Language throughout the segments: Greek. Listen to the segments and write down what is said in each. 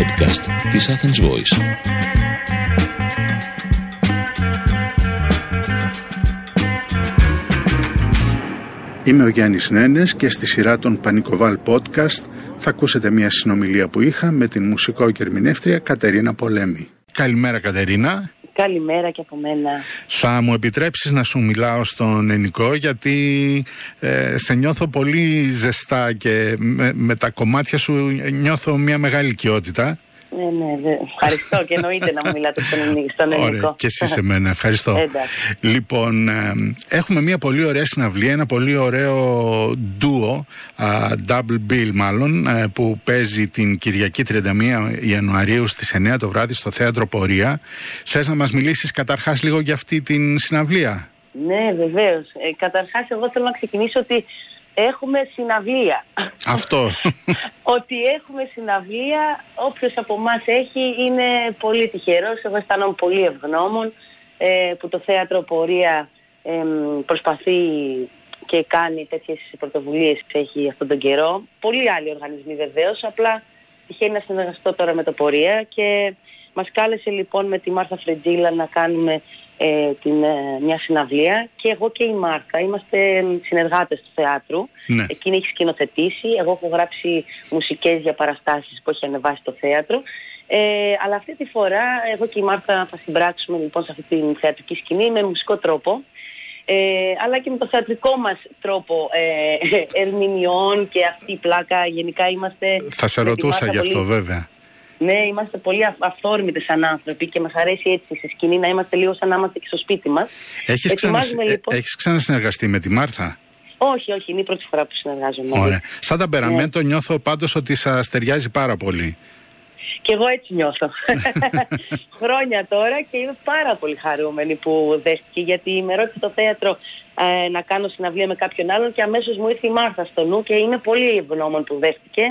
podcast της Athens Voice. Είμαι ο Γιάννης Νένες και στη σειρά των Πανικοβάλ Podcast θα ακούσετε μια συνομιλία που είχα με την μουσικό και ερμηνεύτρια Κατερίνα Πολέμη. Καλημέρα Κατερίνα. Καλημέρα και από μένα. Θα μου επιτρέψεις να σου μιλάω στον ενικό γιατί ε, σε νιώθω πολύ ζεστά και με, με τα κομμάτια σου νιώθω μια μεγάλη οικειότητα. Ναι, ναι, ευχαριστώ και εννοείται να μου μιλάτε στον ελληνικό. Ωραία, και εσύ σε μένα, ευχαριστώ. λοιπόν, ε, έχουμε μια πολύ ωραία συναυλία, ένα πολύ ωραίο ντουο, double bill μάλλον, ε, που παίζει την Κυριακή 31 Ιανουαρίου στις 9 το βράδυ στο Θέατρο Πορεία. Θες να μας μιλήσεις καταρχάς λίγο για αυτή την συναυλία; Ναι, βεβαίως. Ε, καταρχάς εγώ θέλω να ξεκινήσω ότι έχουμε συναυλία. Αυτό. ότι έχουμε συναυλία, όποιος από εμάς έχει είναι πολύ τυχερός. Εγώ αισθάνομαι πολύ ευγνώμων ε, που το θέατρο πορεία ε, προσπαθεί και κάνει τέτοιες πρωτοβουλίες που έχει αυτόν τον καιρό. Πολλοί άλλοι οργανισμοί βεβαίως, απλά τυχαίνει να συνεργαστώ τώρα με το πορεία και μας κάλεσε λοιπόν με τη Μάρθα Φρεντζίλα να κάνουμε ε, την, ε, μια συναυλία και εγώ και η Μάρθα είμαστε συνεργάτες του θεάτρου. Ναι. Εκείνη έχει σκηνοθετήσει, εγώ έχω γράψει μουσικές για παραστάσεις που έχει ανεβάσει το θέατρο. Ε, αλλά αυτή τη φορά εγώ και η Μάρθα θα συμπράξουμε λοιπόν σε αυτή την θεατρική σκηνή με μουσικό τρόπο. Ε, αλλά και με το θεατρικό μας τρόπο ε, ερμηνεών και αυτή η πλάκα γενικά είμαστε... Θα σε ρωτούσα γι' αυτό βέβαια. Ναι, είμαστε πολύ αυθόρμητοι σαν άνθρωποι και μας αρέσει έτσι στη σκηνή να είμαστε λίγο σαν να είμαστε και στο σπίτι μας. Έχεις ξανα... λοιπόν... έχεις ξανασυνεργαστεί με τη Μάρθα; Όχι, όχι, είναι η πρώτη φορά που συνεργάζομαι. Ωραία. Σαν ταμπεραμέντο ναι. νιώθω πάντως ότι σας ταιριάζει πάρα πολύ. Και εγώ έτσι νιώθω. Χρόνια τώρα και είμαι πάρα πολύ χαρούμενη που δέχτηκε γιατί με ρώτησε το θέατρο ε, να κάνω συναυλία με κάποιον άλλον και αμέσως μου ήρθε η Μάρθα στο νου και είμαι πολύ ευγνώμων που δέχτηκε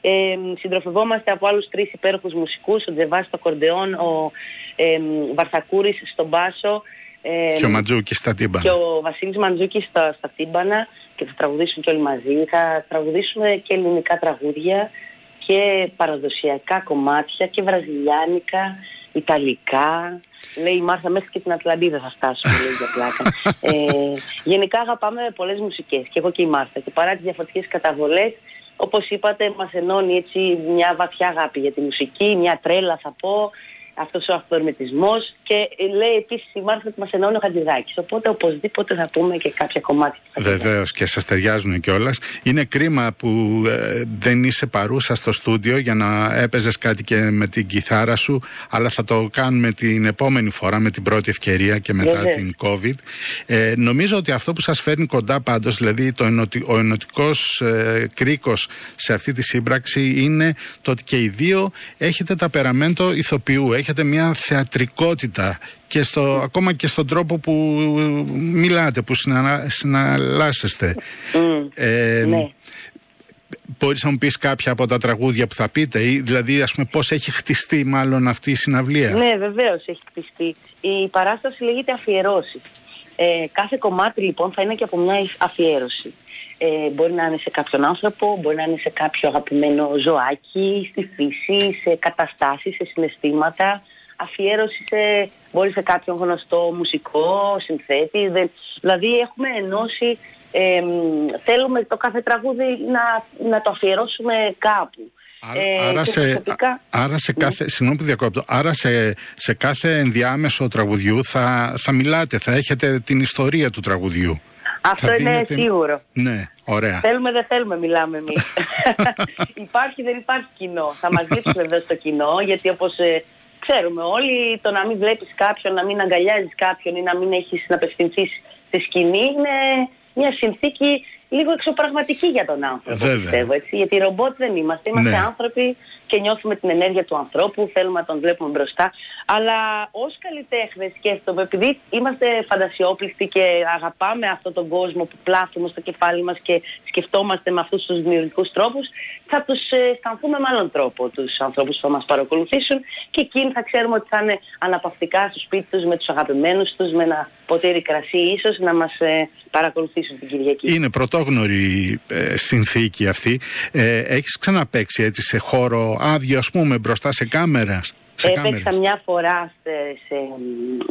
ε, συντροφευόμαστε από άλλους τρεις υπέροχους μουσικούς, ο Τζεβάς στο κορντεόν, ο ε, Βαρθακούρης στον μπάσο ε, και ο Μαντζούκης στα τύμπανα. Και ο Βασίλης Μαντζούκης στα, στα τύμπανα και θα τραγουδήσουν και όλοι μαζί. Θα τραγουδήσουμε και ελληνικά τραγούδια και παραδοσιακά κομμάτια και βραζιλιάνικα, ιταλικά. Λέει η Μάρθα μέχρι και την Ατλαντίδα θα φτάσουμε λέει για πλάκα. ε, γενικά αγαπάμε πολλές μουσικές και εγώ και η Μάρθα και παρά τις διαφορετικές καταβολές όπως είπατε μας ενώνει έτσι μια βαθιά αγάπη για τη μουσική, μια τρέλα θα πω, αυτός ο αυθορμητισμός και λέει επίσης η Μάρθα ότι μας ενώνει ο Χατζηδάκης. Οπότε οπωσδήποτε θα πούμε και κάποια κομμάτια. Βεβαίως και σας ταιριάζουν κιόλας. Είναι κρίμα που ε, δεν είσαι παρούσα στο στούντιο για να έπαιζες κάτι και με την κιθάρα σου, αλλά θα το κάνουμε την επόμενη φορά με την πρώτη ευκαιρία και μετά την COVID. Ε, νομίζω ότι αυτό που σας φέρνει κοντά πάντως, δηλαδή το ενωτι, ο ενωτικός ε, κρίκος σε αυτή τη σύμπραξη είναι το ότι και οι δύο έχετε τα περαμέντο ηθοποιού, έχετε μια θεατρικότητα και στο, ακόμα και στον τρόπο που μιλάτε, που συναλλάσσεστε. Mm, ε, ναι. Μπορείς να μου πεις κάποια από τα τραγούδια που θα πείτε ή δηλαδή ας πούμε πώς έχει χτιστεί μάλλον αυτή η συναυλία; Ναι βεβαίως έχει χτιστεί. Η παράσταση λέγεται αφιερώσει. Ε, κάθε κομμάτι λοιπόν θα είναι και από μια αφιέρωση. Ε, μπορεί να είναι σε κάποιον άνθρωπο, μπορεί να είναι σε κάποιο αγαπημένο ζωάκι, στη φύση, σε καταστάσεις, σε συναισθήματα αφιέρωση σε, μπορεί σε κάποιον γνωστό μουσικό, συνθέτη. δηλαδή έχουμε ενώσει, ε, θέλουμε το κάθε τραγούδι να, να το αφιερώσουμε κάπου. Άρα, ε, σε, άρα σε ναι. κάθε, συγγνώμη που διακόπτω, άρα σε, σε κάθε ενδιάμεσο τραγουδιού θα, θα μιλάτε, θα έχετε την ιστορία του τραγουδιού. Αυτό είναι σίγουρο. Ναι, ωραία. Θέλουμε, δεν θέλουμε, μιλάμε εμείς. υπάρχει, δεν υπάρχει κοινό. Θα μας δείξουν εδώ στο κοινό, γιατί όπως ε, ξέρουμε όλοι, το να μην βλέπεις κάποιον, να μην αγκαλιάζεις κάποιον ή να μην έχεις να απευθυνθείς στη σκηνή είναι μια συνθήκη λίγο εξωπραγματική για τον άνθρωπο. Βέβαια. Πιστεύω, έτσι, γιατί ρομπότ δεν είμαστε. Είμαστε ναι. άνθρωποι και νιώθουμε την ενέργεια του ανθρώπου, θέλουμε να τον βλέπουμε μπροστά. Αλλά ως καλλιτέχνες σκέφτομαι, επειδή είμαστε φαντασιόπληκτοι και αγαπάμε αυτόν τον κόσμο που πλάθουμε στο κεφάλι μας και σκεφτόμαστε με αυτούς τους δημιουργικούς τρόπους, θα τους ε, αισθανθούμε με άλλον τρόπο τους ανθρώπους που θα μας παρακολουθήσουν και εκείνοι θα ξέρουμε ότι θα είναι αναπαυτικά στο σπίτι τους με τους αγαπημένους τους, με ένα ποτήρι κρασί, ίσως να μας ε, παρακολουθήσουν την Κυριακή. Είναι πρωτό πρωτόγνωρη ε, συνθήκη αυτή. Ε, έχεις ξαναπέξει έτσι σε χώρο άδειο ας πούμε μπροστά σε κάμερας. Σε Έπαιξα μια φορά σε, σε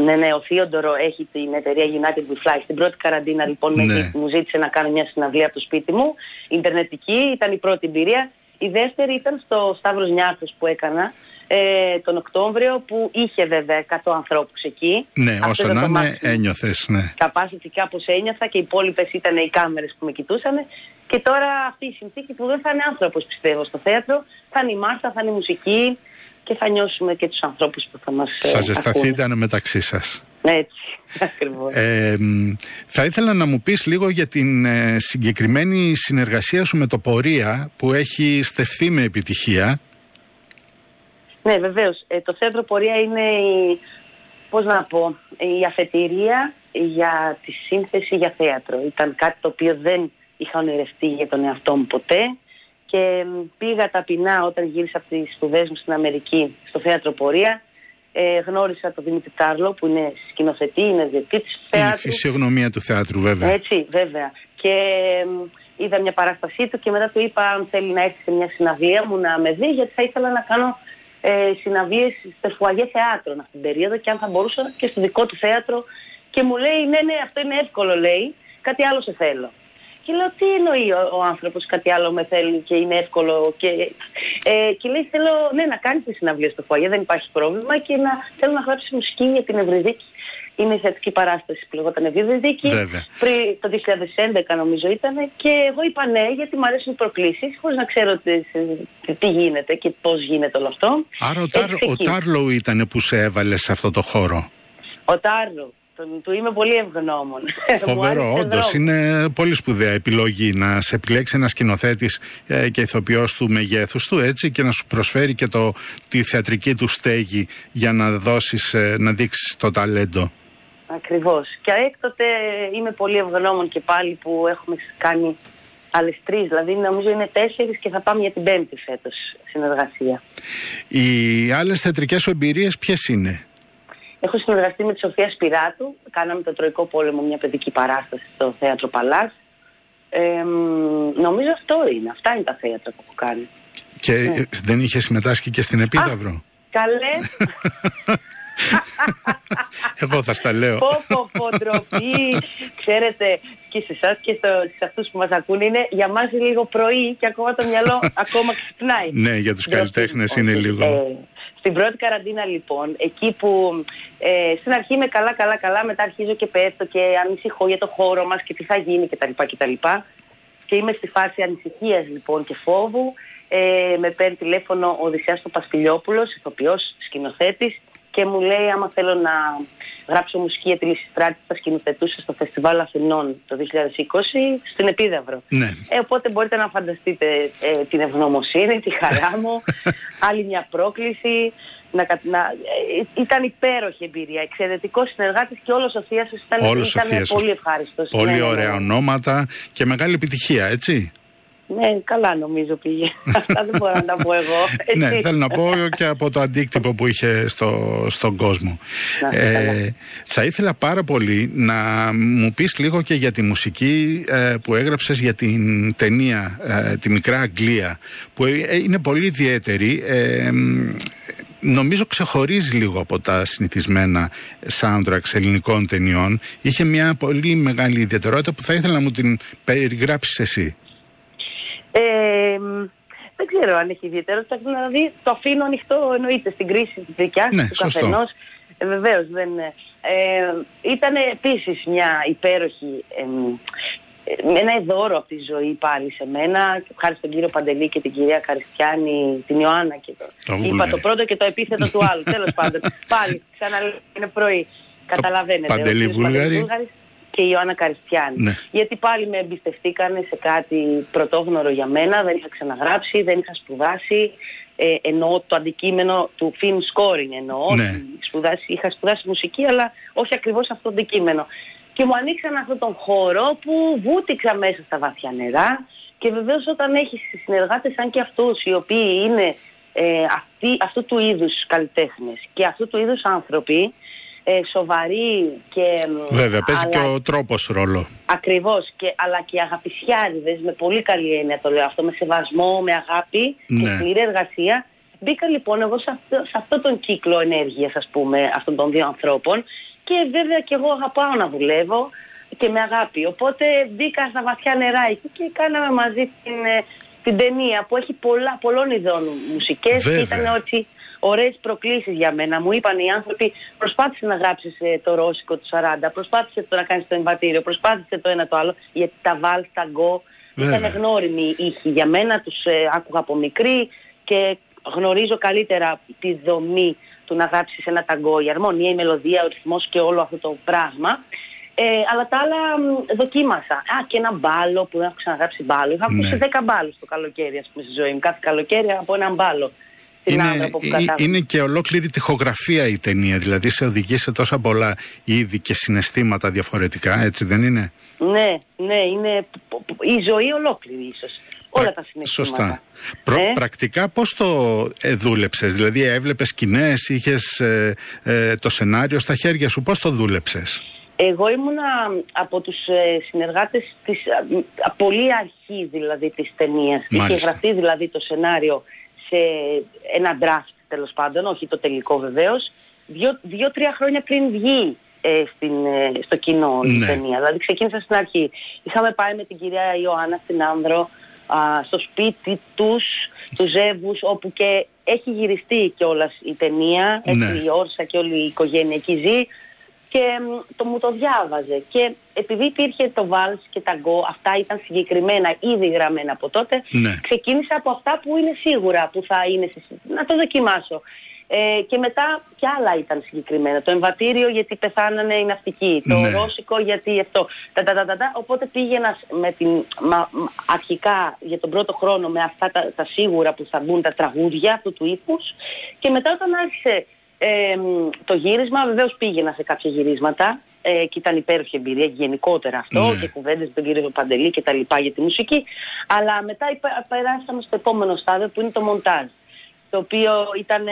ναι, ναι, ο Θείοντορο έχει την εταιρεία United We Fly. Στην πρώτη καραντίνα λοιπόν ναι. μου ζήτησε να κάνω μια συναυλία από το σπίτι μου, Ιντερνετική, ήταν η πρώτη εμπειρία. Η δεύτερη ήταν στο Σταύρος Νιάρχος που έκανα ε, τον Οκτώβριο που είχε βέβαια 100 ανθρώπους εκεί. Ναι, όσο να είναι ένιωθες, ναι. Capacity κάπως ένιωθα και οι υπόλοιπες ήταν οι κάμερες που με κοιτούσαν. Και τώρα αυτή η συνθήκη που δεν θα είναι άνθρωπος πιστεύω στο θέατρο, θα είναι η μάρσα, θα είναι η μουσική και θα νιώσουμε και τους ανθρώπους που θα μας Θα ζεσταθείτε μεταξύ σας. Ναι, έτσι. Ακριβώς. Ε, θα ήθελα να μου πεις λίγο για την ε, συγκεκριμένη συνεργασία σου με το Πορεία που έχει στεφθεί με επιτυχία. Ναι, βεβαίως. Ε, το Θέατρο Πορεία είναι η, πώς να πω, η αφετηρία για τη σύνθεση για θέατρο. Ήταν κάτι το οποίο δεν είχα ονειρευτεί για τον εαυτό μου ποτέ και πήγα ταπεινά όταν γύρισα από τις σπουδές μου στην Αμερική στο θέατρο Πορεία ε, γνώρισα τον Δημήτρη Τάρλο που είναι σκηνοθετή, είναι διετήτης του θέατρου. Είναι η φυσιογνωμία του θέατρου βέβαια. Έτσι, βέβαια. Και είδα μια παράστασή του και μετά του είπα αν θέλει να έρθει σε μια συναυλία μου να με δει γιατί θα ήθελα να κάνω ε, συναυλίες στο Φουαγέ Θεάτρων αυτήν την περίοδο και αν θα μπορούσα και στο δικό του θέατρο και μου λέει ναι ναι αυτό είναι εύκολο λέει, κάτι άλλο σε θέλω. Και λέω τι εννοεί ο, ο άνθρωπος κάτι άλλο με θέλει και είναι εύκολο και, ε, και λέει θέλω ναι, να κάνει τη συναυλία στο φωαγέ, δεν υπάρχει πρόβλημα και να θέλω να γράψει μουσική για την Ευρυδίκη. Είναι η θεατρική παράσταση που λεγόταν Ευρυδίκη. Πριν το 2011 νομίζω ήταν και εγώ είπα ναι γιατί μου αρέσουν οι προκλήσεις χωρίς να ξέρω τι, τι γίνεται και πώς γίνεται όλο αυτό. Άρα ο, Τάρ, ο Τάρλο ήταν που σε έβαλε σε αυτό το χώρο; Ο Τάρλο. Τον, του είμαι πολύ ευγνώμων. Φοβερό, όντως. Είναι πολύ σπουδαία επιλογή να σε επιλέξει ένας σκηνοθέτης ε, και ηθοποιός του μεγέθους του, έτσι, και να σου προσφέρει και το, τη θεατρική του στέγη για να δώσεις, ε, να δείξεις το ταλέντο. Ακριβώς. Και έκτοτε είμαι πολύ ευγνώμων και πάλι που έχουμε κάνει άλλες τρεις. Δηλαδή, νομίζω είναι τέσσερις και θα πάμε για την πέμπτη φέτος συνεργασία. Οι άλλες θεατρικές σου εμπειρίες ποιες είναι; Έχω συνεργαστεί με τη Σοφία Σπυράτου. Κάναμε το Τροϊκό Πόλεμο, μια παιδική παράσταση στο Θέατρο Παλάς. Ε, νομίζω αυτό είναι. Αυτά είναι τα θέατρα που έχω κάνει. Και ναι. δεν είχες συμμετάσχει και στην Επίδαυρο; Α, καλές. Εγώ θα στα λέω. Πω πω πω ντροπή. Ξέρετε και σε εσάς και σε αυτούς που μας ακούνε είναι για μας λίγο πρωί και ακόμα το μυαλό ακόμα ξυπνάει. Ναι, για τους καλλιτέχνες είναι λίγο. Ε, στην πρώτη καραντίνα λοιπόν, εκεί που ε, στην αρχή είμαι καλά καλά καλά, μετά αρχίζω και πέφτω και ανησυχώ για το χώρο μας και τι θα γίνει κτλ. κτλ. Και είμαι στη φάση ανησυχίας λοιπόν και φόβου. Ε, με παίρνει τηλέφωνο ο Οδυσσέας Πασπιλιόπουλος, ηθοποιός, σκηνοθέτης και μου λέει άμα θέλω να γράψω μουσική για τη Λυσιστράτη που θα σκηνοθετούσα στο Φεστιβάλ Αθηνών το 2020 στην Επίδαυρο. Ναι. Ε, οπότε μπορείτε να φανταστείτε ε, την ευγνωμοσύνη, τη χαρά μου, άλλη μια πρόκληση. Να, να, ε, ήταν υπέροχη εμπειρία, εξαιρετικός συνεργάτης και όλος ο Θεία ήταν, ήταν πολύ ευχάριστος. Πολύ ναι, ναι, ναι, ωραία ονόματα και μεγάλη επιτυχία, έτσι. Ναι, καλά νομίζω πήγε. Αυτά δεν μπορώ να τα πω εγώ. ναι, θέλω να πω και από το αντίκτυπο που είχε στο, στον κόσμο. ε, θα ήθελα πάρα πολύ να μου πεις λίγο και για τη μουσική ε, που έγραψες για την ταινία ε, «Τη Μικρά Αγγλία» που ε, είναι πολύ ιδιαίτερη. νομίζω ξεχωρίζει λίγο από τα συνηθισμένα soundtracks ελληνικών ταινιών. Είχε μια πολύ μεγάλη ιδιαιτερότητα που θα ήθελα να μου την περιγράψεις εσύ. Ε, δεν ξέρω αν έχει ιδιαίτερο. Δηλαδή το αφήνω ανοιχτό εννοείται στην κρίση της δικιάς ναι, του καθενός. Ε, Βεβαίως δεν. Ε, ήταν επίσης μια υπέροχη. Ε, ένα δώρο από τη ζωή πάλι σε μένα, χάρη στον κύριο Παντελή και την κυρία Καριστιάνη, την Ιωάννα και το. είπα το πρώτο και το επίθετο του άλλου. Τέλος πάντων. Πάλι, ξαναλέω, είναι πρωί. Καταλαβαίνετε. Παντελή Βούλγαρης και η Ιωάννα Καριστιάνη. Ναι. Γιατί πάλι με εμπιστευτήκανε σε κάτι πρωτόγνωρο για μένα, δεν είχα ξαναγράψει, δεν είχα σπουδάσει. Ε, εννοώ το αντικείμενο του film scoring εννοώ. Ναι. Σπουδάσει, είχα σπουδάσει μουσική, αλλά όχι ακριβώς αυτό το αντικείμενο. Και μου ανοίξαν αυτόν τον χώρο που βούτυξα μέσα στα βαθιά νερά. Και βεβαίως όταν έχει συνεργάτες σαν και αυτούς, οι οποίοι είναι ε, αυτοί, αυτού του είδους καλλιτέχνες και αυτού του είδους άνθρωποι, ε, σοβαροί και... Βέβαια, παίζει και ο τρόπος ρόλο. Ακριβώς, και, αλλά και αγαπησιάριδες, με πολύ καλή έννοια το λέω αυτό, με σεβασμό, με αγάπη Ναι. και σκληρή εργασία. Μπήκα λοιπόν εγώ σε αυτό, σε αυτό τον κύκλο ενέργειας, ας πούμε, αυτών των δύο ανθρώπων και βέβαια και εγώ αγαπάω να δουλεύω και με αγάπη. Οπότε μπήκα στα βαθιά νερά εκεί και κάναμε μαζί την, ε, την ταινία που έχει πολλά, πολλών ειδών μουσικές και Βέβαια. ήταν ότι ωραίες προκλήσεις για μένα. Μου είπαν οι άνθρωποι προσπάθησε να γράψεις ε, το ρώσικο του 40, προσπάθησε το να κάνεις το εμβατήριο, προσπάθησε το ένα το άλλο γιατί τα βάλ, τα γκο Βέβαια. ήταν γνώριμοι ήχοι για μένα, τους ε, άκουγα από μικρή και γνωρίζω καλύτερα τη δομή του να γράψεις ένα ταγκό, η αρμονία, η μελωδία, ο ρυθμός και όλο αυτό το πράγμα. Ε, αλλά τα άλλα μ, δοκίμασα. Α, και ένα μπάλο που δεν έχω ξαναγράψει μπάλο. Είχα ακούσει Ναι. 10 μπάλους το καλοκαίρι, ας πούμε, στη ζωή μου. Κάθε καλοκαίρι από έναν μπάλο. Στην Είναι, άνθρωπο που ε, κατάλαβα. είναι και ολόκληρη τυχογραφία η ταινία, δηλαδή σε οδηγεί σε τόσα πολλά είδη και συναισθήματα διαφορετικά, έτσι δεν είναι; Ναι, ναι, είναι π- π- η ζωή ολόκληρη ίσως. Όλα τα συναισθήματα. Σωστά. Προ- Ε, Πρακτικά πώς το ε, δούλεψες, δηλαδή έβλεπες σκηνές, είχες ε, ε, το σενάριο στα χέρια σου, πώς το δούλεψες; Εγώ ήμουνα από τους ε, συνεργάτες της α, α, πολύ αρχή δηλαδή της ταινίας. Είχε Μάλιστα. γραφτεί δηλαδή το σενάριο σε ένα draft τέλος πάντων, όχι το τελικό βεβαίως, δύο- δύο-τρία χρόνια πριν βγει ε, στην, ε, στο κοινό η Ναι. ταινία. Δηλαδή ξεκίνησα στην αρχή. Είχαμε πάει με την κυρία Ιωάννα στην Άνδρο α, στο σπίτι τους, τους Ζεύγους, όπου και έχει γυριστεί κιόλας η ταινία, έτσι Ναι. η Όρσα και όλη η οικογένεια εκεί ζει και μ, το, μου το διάβαζε. Και επειδή υπήρχε το βάλς και τα γκο, αυτά ήταν συγκεκριμένα ήδη γραμμένα από τότε, Ναι. ξεκίνησα από αυτά που είναι σίγουρα που θα είναι, στις- να το δοκιμάσω. Ε, και μετά κι άλλα ήταν συγκεκριμένα. Το εμβατήριο γιατί πεθάνανε οι ναυτικοί. Το Ναι. ρώσικο γιατί αυτό. Τα, τα, τα, τα, τα. Οπότε πήγαινα σ- με την, μα- μα- αρχικά για τον πρώτο χρόνο με αυτά τα, τα σίγουρα που θα μπουν τα τραγούδια αυτού του ύφους και μετά όταν άρχισε ε, μ, το γύρισμα, βεβαίως πήγαινα σε κάποια γυρίσματα ε, και ήταν υπέροχη εμπειρία γενικότερα αυτό Ναι. και κουβέντες με τον κύριο Παντελή και τα λοιπά για τη μουσική. Αλλά μετά υπε- περάσαμε στο επόμενο στάδιο που είναι το μοντάζ. Το οποίο ήταν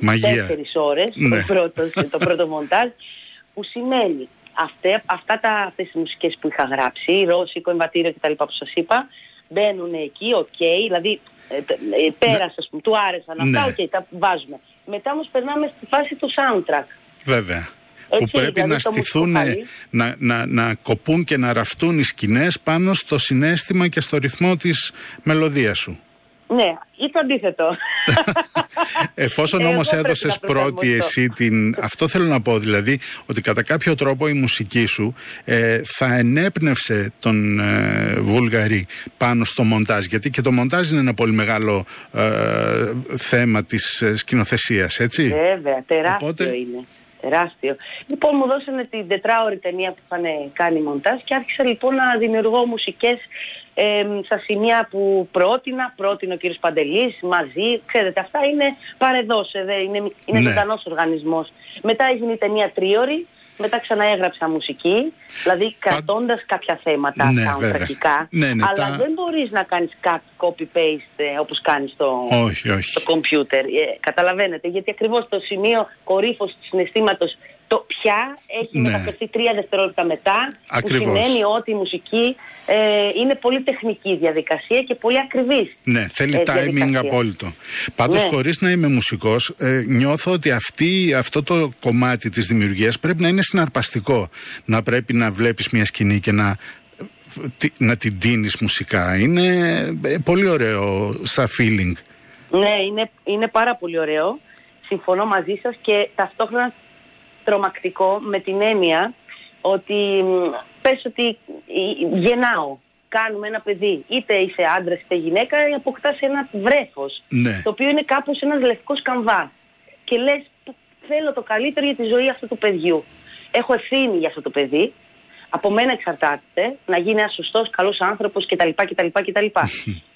Μαγεία. τέσσερις ώρες Ναι. το, πρώτος, το πρώτο μοντάζ. Που σημαίνει αυτέ, αυτά τα, αυτές τις μουσικές που είχα γράψει, ρώσικο, εμβατήριο κτλ. που σας είπα, μπαίνουν εκεί, οκ, δηλαδή ε, τε- ε, πέρασε, ας πούμε, του άρεσαν αυτά, Ναι. οκ, τα βάζουμε. Μετά όμως περνάμε στη φάση του soundtrack. Βέβαια. Έτσι, που πρέπει δηλαδή να το στηθούν, musically. να, να, να κοπούν και να ραφτούν οι σκηνές πάνω στο συναίσθημα και στο ρυθμό της μελωδίας σου. Ναι, ή το αντίθετο. Εφόσον Εγώ όμως πρέπει έδωσες να πρώτη προσαρμοστώ. εσύ την... Αυτό θέλω να πω δηλαδή ότι κατά κάποιο τρόπο η μουσική σου ε, θα ενέπνευσε τον ε, Βουλγαρή πάνω στο μοντάζ γιατί και το μοντάζ είναι ένα πολύ μεγάλο ε, θέμα της ε, σκηνοθεσίας έτσι. Βέβαια, τεράστιο Οπότε- είναι. Τεράστιο. Λοιπόν, μου δώσανε την τετράωρη ταινία που είχαν κάνει μοντάζ και άρχισα λοιπόν να δημιουργώ μουσικές ε, στα σημεία που πρότεινα, πρότεινε ο κύριος Παντελής μαζί. Ξέρετε, αυτά είναι παρεδώσε, δε, είναι, είναι Ναι. ζωντανός οργανισμός. Μετά έγινε η ταινία τρίωρη, μετά ξαναέγραψα μουσική, δηλαδή κρατώντας κάποια θέματα Ναι, soundtrackικά. βέβαια. Ναι, ναι, αλλά τα- δεν μπορείς να κάνεις cut, copy-paste ε, όπως κάνεις το, Όχι, όχι. το κομπιούτερ. Ε, καταλαβαίνετε, γιατί ακριβώς το σημείο κορύφωσης του συναισθήματος το πια έχει Ναι. μεταφερθεί τρία δευτερόλεπτα μετά. Ακριβώς. Που σημαίνει ότι η μουσική ε, είναι πολύ τεχνική διαδικασία και πολύ ακριβής. Ναι, θέλει ε, timing διαδικασία. απόλυτο. Πάντως Ναι. χωρίς να είμαι μουσικός, ε, νιώθω ότι αυτή, αυτό το κομμάτι της δημιουργίας πρέπει να είναι συναρπαστικό. Να πρέπει να βλέπεις μια σκηνή και να, τι- να την τίνεις μουσικά. Είναι ε, πολύ ωραίο σαν feeling. Ναι, είναι, είναι πάρα πολύ ωραίο. Συμφωνώ μαζί σας και ταυτόχρονα τρομακτικό με την έννοια ότι μ, πες ότι ε, γεννάω, κάνουμε ένα παιδί, είτε είσαι άντρας είτε γυναίκα, αποκτάς ένα βρέφος, Ναι. το οποίο είναι κάπως ένας λευκός καμβά. Και λες, θέλω το καλύτερο για τη ζωή αυτού του παιδιού. Έχω ευθύνη για αυτό το παιδί, από μένα εξαρτάται να γίνει ένας σωστός, καλός άνθρωπος κτλ. κτλ, κτλ.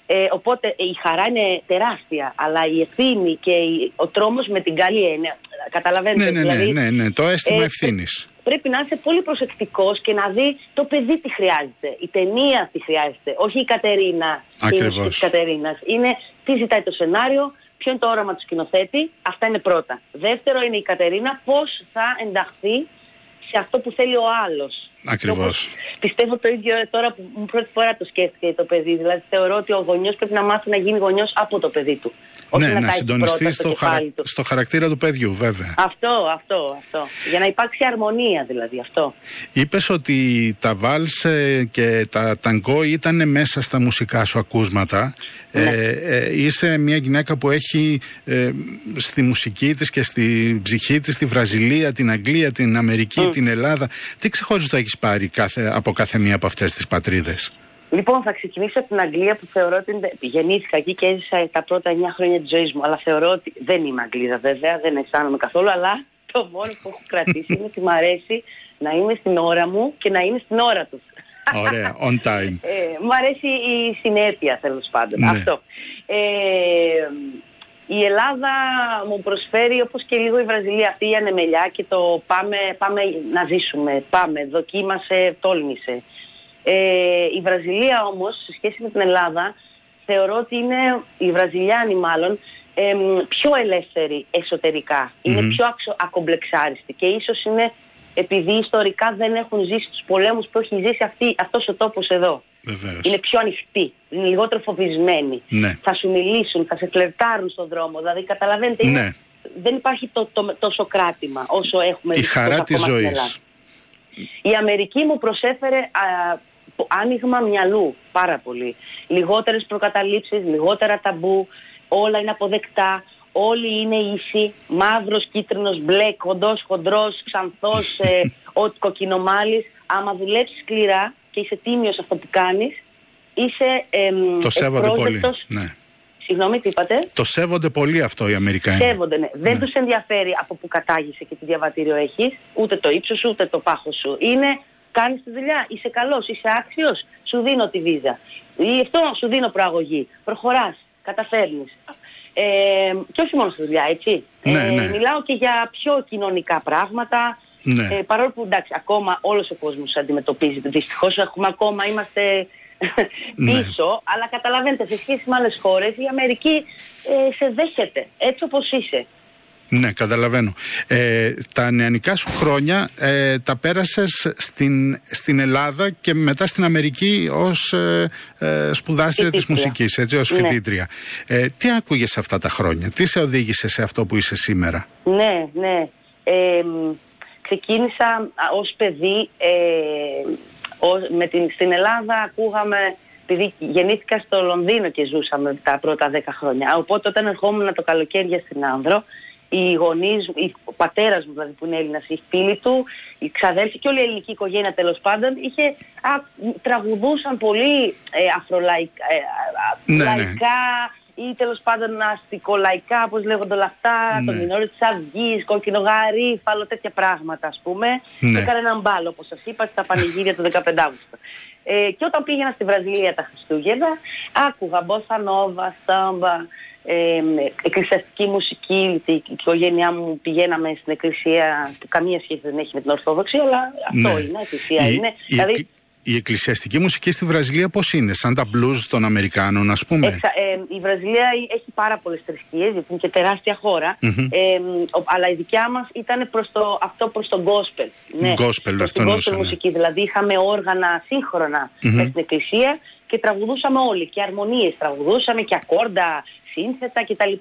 ε, οπότε ε, η χαρά είναι τεράστια, αλλά η ευθύνη και η- ο τρόμος με την καλή έννοια. Καταλαβαίνετε. Ναι, ναι, ναι, δηλαδή, ναι, ναι, το αίσθημα ε, ευθύνης. Πρέπει να είσαι πολύ προσεκτικός και να δεις το παιδί τι χρειάζεται. Η ταινία τι χρειάζεται. Όχι η Κατερίνα. και η Ακριβώς. μουσική της Κατερίνας. Είναι τι ζητάει το σενάριο, ποιο είναι το όραμα του σκηνοθέτη, αυτά είναι πρώτα. Δεύτερο είναι η Κατερίνα πώς θα ενταχθεί σε αυτό που θέλει ο άλλος. Ακριβώς. Πιστεύω το ίδιο τώρα που μου πρώτη φορά το σκέφτηκε το παιδί. Δηλαδή θεωρώ ότι ο γονιός πρέπει να μάθει να γίνει γονιός από το παιδί του. Όχι ναι, να, να τάξει συντονιστεί πρώτα στο, κεφάλι χαρα- του. στο χαρακτήρα του παιδιού, βέβαια. Αυτό, αυτό, αυτό. Για να υπάρξει αρμονία δηλαδή αυτό. Είπες ότι τα βάλς ε, και τα ταγκό ήταν μέσα στα μουσικά σου ακούσματα. Ναι. Ε, ε, είσαι μια γυναίκα που έχει ε, στη μουσική της και στη ψυχή της τη Βραζιλία, την Αγγλία, την Αμερική, την Ελλάδα. Τι ξεχωριστό έχεις πάρει κάθε, από κάθε μία από αυτές τις πατρίδες; Λοιπόν, θα ξεκινήσω από την Αγγλία που θεωρώ ότι είναι... γεννήθηκα εκεί και έζησα τα πρώτα 9 χρόνια της ζωής μου. Αλλά θεωρώ ότι δεν είμαι Αγγλίδα βέβαια, δεν αισθάνομαι καθόλου. Αλλά το μόνο που έχω κρατήσει είναι ότι μου αρέσει να είμαι στην ώρα μου και να είναι στην ώρα τους. Ωραία, on time. Ε, μου αρέσει η συνέπεια τέλος πάντων. Ναι. Αυτό. Ε, η Ελλάδα μου προσφέρει όπως και λίγο η Βραζιλία αυτή η ανεμελιά και το πάμε, πάμε να ζήσουμε, πάμε, δοκίμασε, τόλμησε. Ε, η Βραζιλία όμως σε σχέση με την Ελλάδα θεωρώ ότι είναι οι Βραζιλιάνοι μάλλον εμ, πιο ελεύθεροι εσωτερικά. Είναι πιο αξο, ακομπλεξάριστοι και ίσως είναι επειδή ιστορικά δεν έχουν ζήσει τους πολέμους που έχει ζήσει αυτή, αυτός ο τόπος εδώ. Βεβαίως. Είναι πιο ανοιχτοί, είναι λιγότερο φοβισμένοι. Ναι. Θα σου μιλήσουν, θα σε φλερτάρουν στον δρόμο. Δηλαδή, καταλαβαίνετε, είναι- Ναι. δεν υπάρχει το, το- τόσο κράτημα όσο έχουμε Η δυστυχώς χαρά της ακόμα στην ζωής. Ελλάδα. Η Αμερική μου προσέφερε α, πο- άνοιγμα μυαλού πάρα πολύ. Λιγότερες προκαταλήψεις, λιγότερα ταμπού, όλα είναι αποδεκτά, όλοι είναι ίσοι, μαύρος, κίτρινος, μπλε, κοντός, χοντρός, ξανθός, ε, ο κοκκινομάλης. Άμα δουλέψεις σκληρά και είσαι τίμιος σε αυτό που κάνεις, είσαι εμ, Το σέβονται πολύ. ευπρόσδεκτος. Ναι. Συγγνώμη, τι είπατε; Το σέβονται πολύ αυτό οι Αμερικάνοι. Σέβονται, ναι. Δεν τους ενδιαφέρει από που κατάγησε και τι διαβατήριο έχεις, ούτε το ύψος σου, ούτε το πάχος σου. Είναι κάνεις τη δουλειά, είσαι καλός, είσαι άξιος, σου δίνω τη βίζα. Ή αυτό σου δίνω προαγωγή. Προχωράς, καταφέρνεις. Ε, και όχι μόνο στη δουλειά, έτσι. Ναι, ε, ναι. Μιλάω και για πιο κοινωνικά πράγματα. Ναι. Ε, παρόλο που εντάξει, ακόμα όλος ο κόσμος αντιμετωπίζει. Δυστυχώς έχουμε ακόμα, είμαστε Ναι. πίσω. Αλλά καταλαβαίνετε, σε σχέση με άλλες χώρες, η Αμερική ε, σε δέχεται έτσι όπως είσαι. Ναι, καταλαβαίνω. Ε, τα νεανικά σου χρόνια ε, τα πέρασες στην, στην Ελλάδα και μετά στην Αμερική ως ε, ε, σπουδάστρια της Φοιτήτρια. μουσικής, έτσι, ως Ναι. φοιτήτρια. Ε, τι άκουγες αυτά τα χρόνια, τι σε οδήγησε σε αυτό που είσαι σήμερα; Ναι, ναι. Ε, μ, ξεκίνησα α, ως παιδί, ε, ως- με την, στην Ελλάδα ακούγαμε, επειδή γεννήθηκα στο Λονδίνο και ζούσαμε τα πρώτα δέκα χρόνια. Οπότε όταν ερχόμουν το καλοκαίρι στην Άνδρο, οι γονείς, μου, η- ο πατέρας μου δηλαδή που είναι Έλληνας, οι φίλοι του, οι ξαδέλφοι και όλη η ελληνική οικογένεια τέλος πάντων, είχε, α, τραγουδούσαν πολύ ε, αφρολαϊκά, ε, α, Ναι, ναι. λαϊκά ή τέλος πάντων αστικολαϊκά, όπω λέγονται όλα αυτά, Ναι. το μηνόριο της Αυγής, κόκκινο γαρίφαλο, τέτοια πράγματα ας πούμε. Ναι. Έκανε έναν μπάλο, όπως σας είπα, στα πανηγύρια του 15 Αύγουστο. Ε, και όταν πήγαινα στη Βραζιλία τα Χριστούγεννα, άκουγα μπόσα νόβα, στάμπα, ε, εκκλησιαστική μουσική. Η οικογένειά μου πηγαίναμε στην εκκλησία που καμία σχέση δεν έχει με την Ορθόδοξη, αλλά αυτό είναι, εκκλησία Ναι. η, είναι. η, δηλαδή, εκκλη- η εκκλησιαστική μουσική στη Βραζιλία πώς είναι, σαν τα blues των Αμερικάνων ας πούμε; Εξα, ε, η Βραζιλία έχει πάρα πολλές θρησκείες, γιατί είναι και τεράστια χώρα. Μμμ. Ε, ο- αλλά η δικιά μας ήταν προς το, αυτό προς τον gospel. Ναι, Gospel, προς αυτό την εννοούσα, gospel ναι. μουσική. Δηλαδή είχαμε όργανα σύγχρονα μες στην εκκλησία και τραγουδούσαμε όλοι. Και αρμονίες τραγουδούσαμε και ακόρντα, σύνθετα κτλ.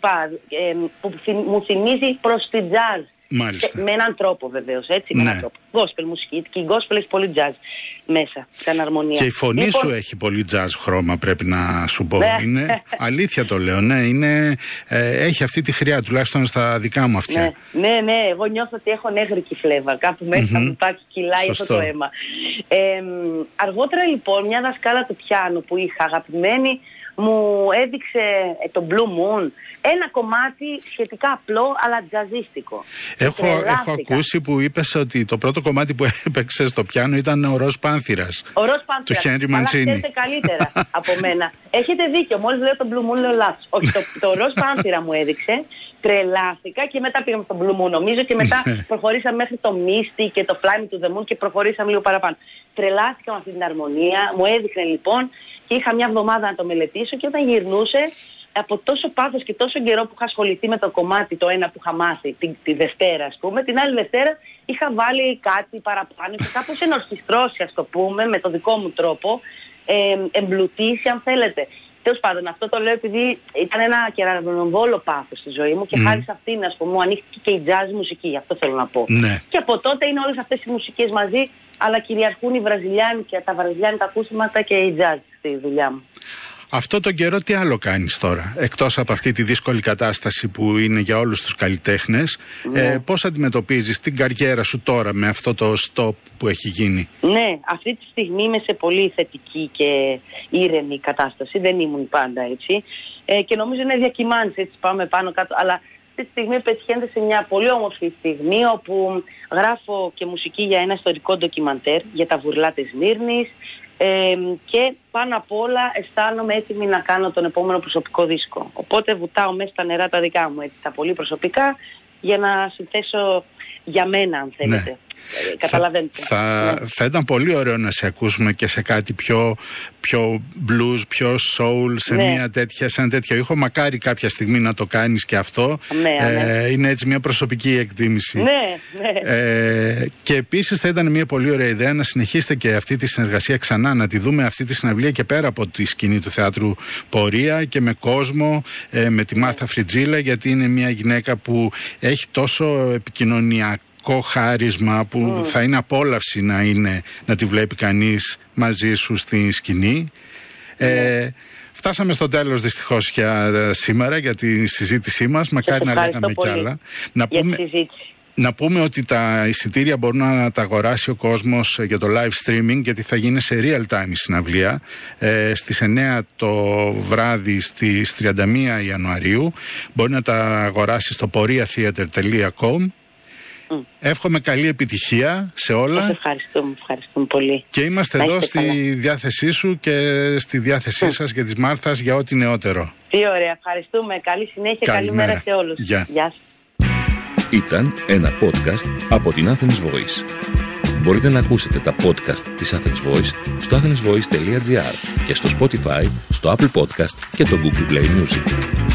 Ε, που θυ- μου θυμίζει προς την jazz. Μάλιστα. Σε- με έναν τρόπο βεβαίως, έτσι. Με Ναι. έναν τρόπο. Gospel μουσική. Και η gospel έχει πολύ jazz μέσα, σαν αρμονία. Και η φωνή Λοιπόν, σου έχει πολύ jazz χρώμα, πρέπει να σου πω. Ναι. Είναι, αλήθεια το λέω, ναι. Είναι, ε, έχει αυτή τη χρειά, τουλάχιστον στα δικά μου αυτιά. Ναι, ναι, ναι, εγώ νιώθω ότι έχω νεύρικη φλέβα. Κάπου μέσα μου υπάρχει, κυλάει αυτό Σωστό. το αίμα. Ε, μ, αργότερα λοιπόν, μια δασκάλα του πιάνου που είχα αγαπημένη, μου έδειξε ε, το Blue Moon, ένα κομμάτι σχετικά απλό αλλά τζαζίστικο. Έχω, έχω Τρελάθηκα. ακούσει που είπες ότι το πρώτο κομμάτι που έπαιξες στο πιάνο ήταν ο Ροζ Πάνθυρας. Ο Ροζ Πάνθυρας. Του Χένρι Μαντσίνη. ξέρετε καλύτερα από μένα. Έχετε δίκιο. Μόλις λέω το Blue Moon, λέω λάθος. Όχι, το, το Ροζ Πάνθυρα μου έδειξε. Τρελάθηκα και μετά πήγαμε στο Blue Moon, νομίζω, και μετά προχωρήσαμε μέχρι το Misty και το Fly Me to the Moon και προχωρήσαμε λίγο παραπάνω. Τρελάθηκα με αυτή την αρμονία. Μου έδειχνε λοιπόν και είχα μια εβδομάδα να το μελετήσω και όταν γυρνούσε από τόσο πάθος και τόσο καιρό που είχα ασχοληθεί με το κομμάτι το ένα που είχα μάθει τη, τη Δευτέρα ας πούμε, την άλλη Δευτέρα είχα βάλει κάτι παραπάνω και κάπως ενορχιστρώσει ας το πούμε με το δικό μου τρόπο ε, εμπλουτίσει αν θέλετε. Τέλος πάντων, αυτό το λέω επειδή ήταν ένα κεραυνοβόλο πάθος στη ζωή μου και mm. χάρη σε αυτήν, ας πούμε, μου ανοίχθηκε και η jazz μουσική, αυτό θέλω να πω. Ναι. Και από τότε είναι όλες αυτές οι μουσικές μαζί, αλλά κυριαρχούν οι βραζιλιάνοι τα βραζιλιάνικα ακούσματα και η jazz στη δουλειά μου. Αυτό τον καιρό τι άλλο κάνεις τώρα, εκτός από αυτή τη δύσκολη κατάσταση που είναι για όλους τους καλλιτέχνες, ναι. ε, πώς αντιμετωπίζεις την καριέρα σου τώρα με αυτό το stop που έχει γίνει; Ναι, αυτή τη στιγμή είμαι σε πολύ θετική και ήρεμη κατάσταση, δεν ήμουν πάντα έτσι ε, και νομίζω είναι διακυμάνσεις, έτσι πάμε πάνω κάτω, αλλά αυτή τη στιγμή πετυχαίνεται σε μια πολύ όμορφη στιγμή όπου γράφω και μουσική για ένα ιστορικό ντοκιμαντέρ για τα βουρλά της Μύρνης, ε, και πάνω απ' όλα αισθάνομαι έτοιμη να κάνω τον επόμενο προσωπικό δίσκο. Οπότε βουτάω μέσα στα νερά τα δικά μου, έτσι, τα πολύ προσωπικά, για να συνθέσω για μένα, αν θέλετε. Ναι. Καταλαβαίνετε. Θα, ναι. θα ήταν πολύ ωραίο να σε ακούσουμε και σε κάτι πιο, πιο blues, πιο soul, σε, ναι. μια τέτοια, σε ένα τέτοιο ήχο. Μακάρι κάποια στιγμή να το κάνεις και αυτό. Ναι, ναι. ε, είναι έτσι μια προσωπική εκτίμηση. Ναι, ναι. Ε, και επίσης θα ήταν μια πολύ ωραία ιδέα να συνεχίσετε και αυτή τη συνεργασία ξανά, να τη δούμε αυτή τη συναυλία και πέρα από τη σκηνή του θεάτρου Πορεία και με κόσμο, ε, με τη Μάρθα Φριτζίλα, γιατί είναι μια γυναίκα που έχει τόσο επικοινωνιακό χάρισμα που θα είναι απόλαυση να, είναι, να τη βλέπει κανείς μαζί σου στη σκηνή. Ε, φτάσαμε στο τέλος δυστυχώς για ε, σήμερα για τη συζήτησή μας. Μακάρι να λέγαμε κι άλλα. Να πούμε, να πούμε ότι τα εισιτήρια μπορούν να τα αγοράσει ο κόσμος για το live streaming γιατί θα γίνει σε real time η συναυλία ε, στις 9 το βράδυ στις 31 Ιανουαρίου μπορεί να τα αγοράσει στο poriatheater.com Εύχομαι καλή επιτυχία σε όλα. ευχαριστούμε, ευχαριστούμε πολύ. Και είμαστε εδώ στη διάθεσή σου και στη διάθεσή mm. σας και της Μάρθας για ό,τι νεότερο. Τι ωραία, ευχαριστούμε. Καλή συνέχεια, καλημέρα σε όλους. Γεια. Γεια Ήταν ένα podcast από την Athens Voice. Μπορείτε να ακούσετε τα podcast της Athens Voice στο athensvoice.gr και στο Spotify, στο Apple Podcast και το Google Play Music.